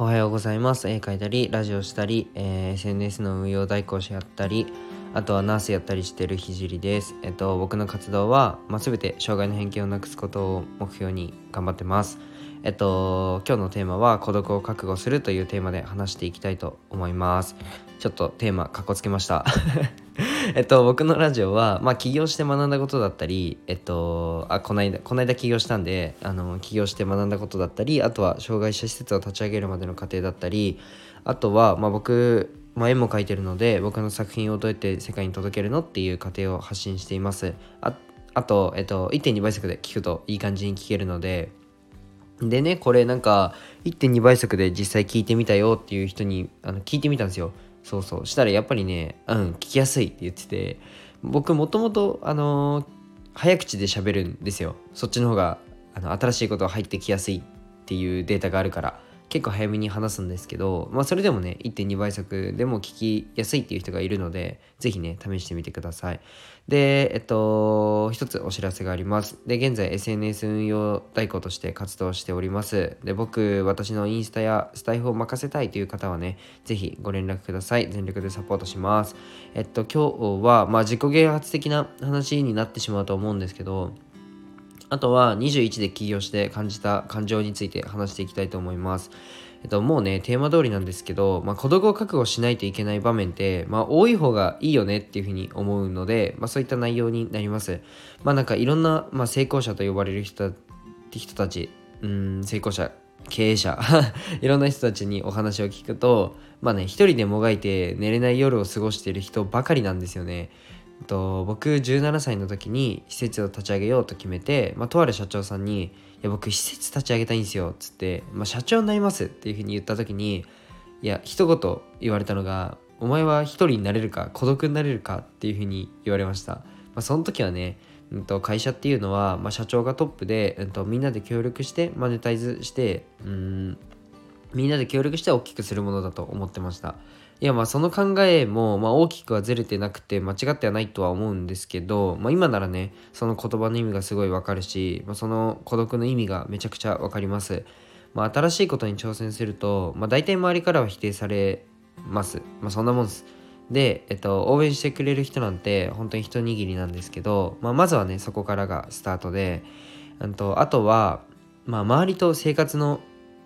おはようございます。絵描いたり、ラジオしたり、えー SNS の運用代行者やったり、あとはナースやったりしてるひじりです。えっと、僕の活動は、まあ、全て障害の偏見をなくすことを目標に頑張ってます。えっと、今日のテーマは孤独を覚悟するというテーマで話していきたいと思います。ちょっとテーマかっこつけました。えっと、僕のラジオは、まあ、起業して学んだことだったり、えっと、あ、こないだ、こないだ起業したんで、あの、起業して学んだことだったり、あとは、障害者施設を立ち上げるまでの過程だったり、あとは、まあ、僕、まあ、絵も描いてるので、僕の作品をどうやって世界に届けるのっていう過程を発信しています。ああと、えっと、1.2倍速で聞くといい感じに聞けるので、でね、これなんか、1.2倍速で実際聞いてみたよっていう人にあの聞いてみたんですよ。そうそう。したらやっぱりね、うん、聞きやすいって言ってて、僕もともと、あのー早口で喋るんですよ。そっちの方が、あの、新しいことが入ってきやすいっていうデータがあるから、結構早めに話すんですけど、まあそれでもね、1.2倍速でも聞きやすいっていう人がいるので、ぜひね、試してみてください。で、えっと、一つお知らせがあります。で、現在 SNS 運用代行として活動しております。で、僕、私のインスタやスタイフを任せたいという方はね、ぜひご連絡ください。全力でサポートします。えっと、今日は、まあ自己啓発的な話になってしまうと思うんですけど、あとは21で起業して感じた感情について話していきたいと思います。えっと、もうね、テーマ通りなんですけど、まあ、孤独を覚悟しないといけない場面って、まあ、多い方がいいよねっていうふうに思うので、まあ、そういった内容になります。まあ、なんかいろんな、まあ、成功者と呼ばれる人人たち、うん、成功者、経営者、いろんな人たちにお話を聞くと、まあね、一人でもがいて寝れない夜を過ごしている人ばかりなんですよね。と僕17歳の時に施設を立ち上げようと決めて、まあ、とある社長さんに「いや僕施設立ち上げたいんですよ」っつって、まあ、社長になりますっていうふうに言った時にいや一言言われたのが「お前は一人になれるか孤独になれるか」っていうふうに言われました、まあ、その時はねうんと会社っていうのは、まあ、社長がトップで、うん、とみんなで協力してマネタイズしてうんみんなで協力して大きくするものだと思ってました。いやまあその考えも、まあ、大きくはずれてなくて間違ってはないとは思うんですけど、まあ、今ならねその言葉の意味がすごいわかるし、まあ、その孤独の意味がめちゃくちゃわかります、まあ、新しいことに挑戦すると、まあ、大体周りからは否定されます、まあ、そんなもんです。で、えっと、応援してくれる人なんて本当に一握りなんですけど、まあ、まずはねそこからがスタートでうんとあとは、まあ、周りと生活の、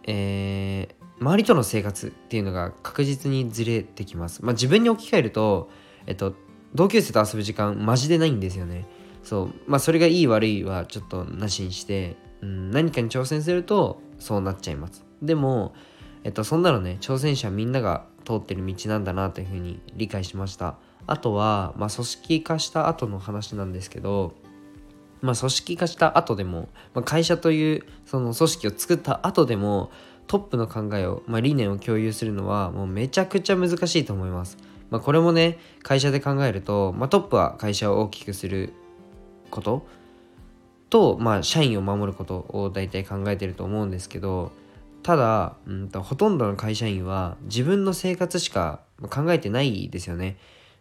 えー周りとの生活っていうのが確実にずれてきます。まあ、自分に置き換えると、えっと、同級生と遊ぶ時間マジでないんですよね。そう。まあ、それがいい悪いはちょっとなしにして、うん、何かに挑戦するとそうなっちゃいます。でも、えっと、そんなのね、挑戦者みんなが通ってる道なんだなというふうに理解しました。あとは、まあ、組織化した後の話なんですけど、まあ、組織化した後でも、まあ、会社というその組織を作った後でもトップの考えを、まあ、理念を共有するのはもうめちゃくちゃ難しいと思います。まあ、これもね会社で考えると、まあ、トップは会社を大きくすることと、まあ、社員を守ることを大体考えてると思うんですけどただ、うんと、ほとんどの会社員は自分の生活しか考えてないですよね。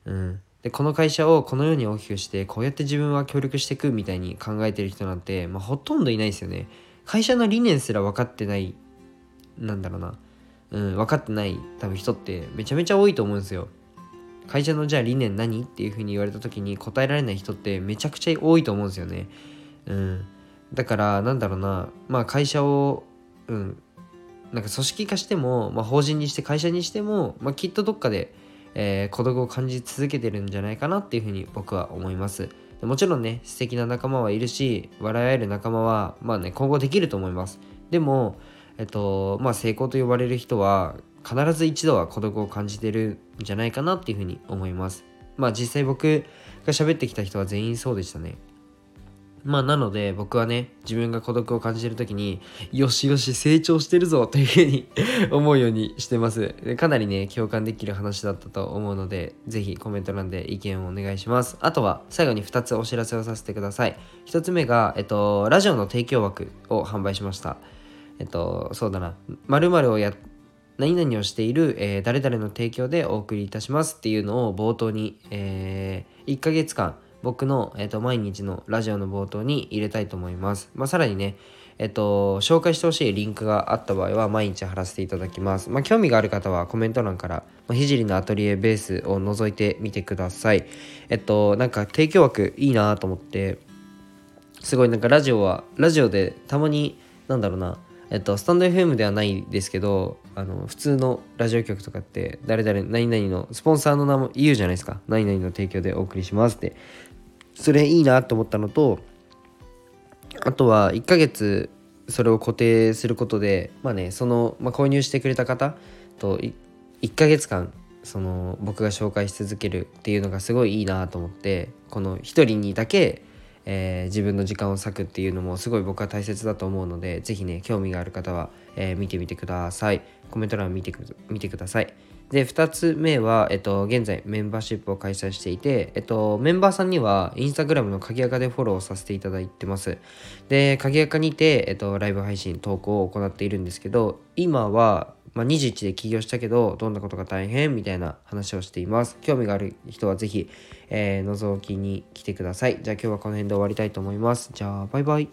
うん、でこの会社をこのように大きくしてこうやって自分は協力していくみたいに考えてる人なんて、まあ、ほとんどいないですよね。会社の理念すら分かってないなんだろうな、うん、分かってない多分人ってめちゃめちゃ多いと思うんですよ。会社のじゃあ理念何っていうふうに言われた時に答えられない人ってめちゃくちゃ多いと思うんですよね。うん、だからなんだろうなまあ会社を、うん、なんか組織化しても、まあ、法人にして会社にしても、まあ、きっとどっかで、えー孤独を感じ続けてるんじゃないかなっていうふうに僕は思います。もちろんね素敵な仲間はいるし笑い合える仲間はまあね今後できると思います。でもえっとまあ成功と呼ばれる人は必ず一度は孤独を感じてるんじゃないかなっていうふうに思います。まあ実際僕が喋ってきた人は全員そうでしたね。まあなので僕はね自分が孤独を感じてる時によしよし成長してるぞというふうに 思うようにしてます。かなりね共感できる話だったと思うのでぜひコメント欄で意見をお願いします。あとは最後に2つお知らせをさせてください。1つ目がえっとラジオの提供枠を販売しました。えっとそうだな。〇〇をや何々をしている、えー誰々の提供でお送りいたしますっていうのを冒頭に、え1ヶ月間僕の、えっと、毎日のラジオの冒頭に入れたいと思います。まあ、さらにね、えっと、紹介してほしいリンクがあった場合は毎日貼らせていただきます。まあ、興味がある方はコメント欄から、まあ、ひじりのアトリエベースを覗いてみてください。えっと、なんか提供枠いいなと思って、すごいなんかラジオは、ラジオでたまに、なんだろうな、えっと、スタンド FM ではないですけど、あの、普通のラジオ局とかって、誰々、何々の、スポンサーの名も言うじゃないですか。何々の提供でお送りしますって。それいいなと思ったのと、あとは1ヶ月それを固定することで、まあね、その、まあ、購入してくれた方と1ヶ月間その僕が紹介し続けるっていうのがすごいいいなと思ってこの1人にだけえー、自分の時間を割くっていうのもすごい僕は大切だと思うので是非ね興味がある方は、えー、見てみてください。コメント欄見て見てください。で2つ目は、えっと、現在メンバーシップを開催していて、えっと、メンバーさんにはインスタグラムの鍵垢でフォローさせていただいてます。で鍵垢にて、えっと、ライブ配信投稿を行っているんですけど今はまあ、21で起業したけどどんなことが大変みたいな話をしています。興味がある人はぜひ、えー、覗きに来てください。じゃあ今日はこの辺で終わりたいと思います。じゃあバイバイ。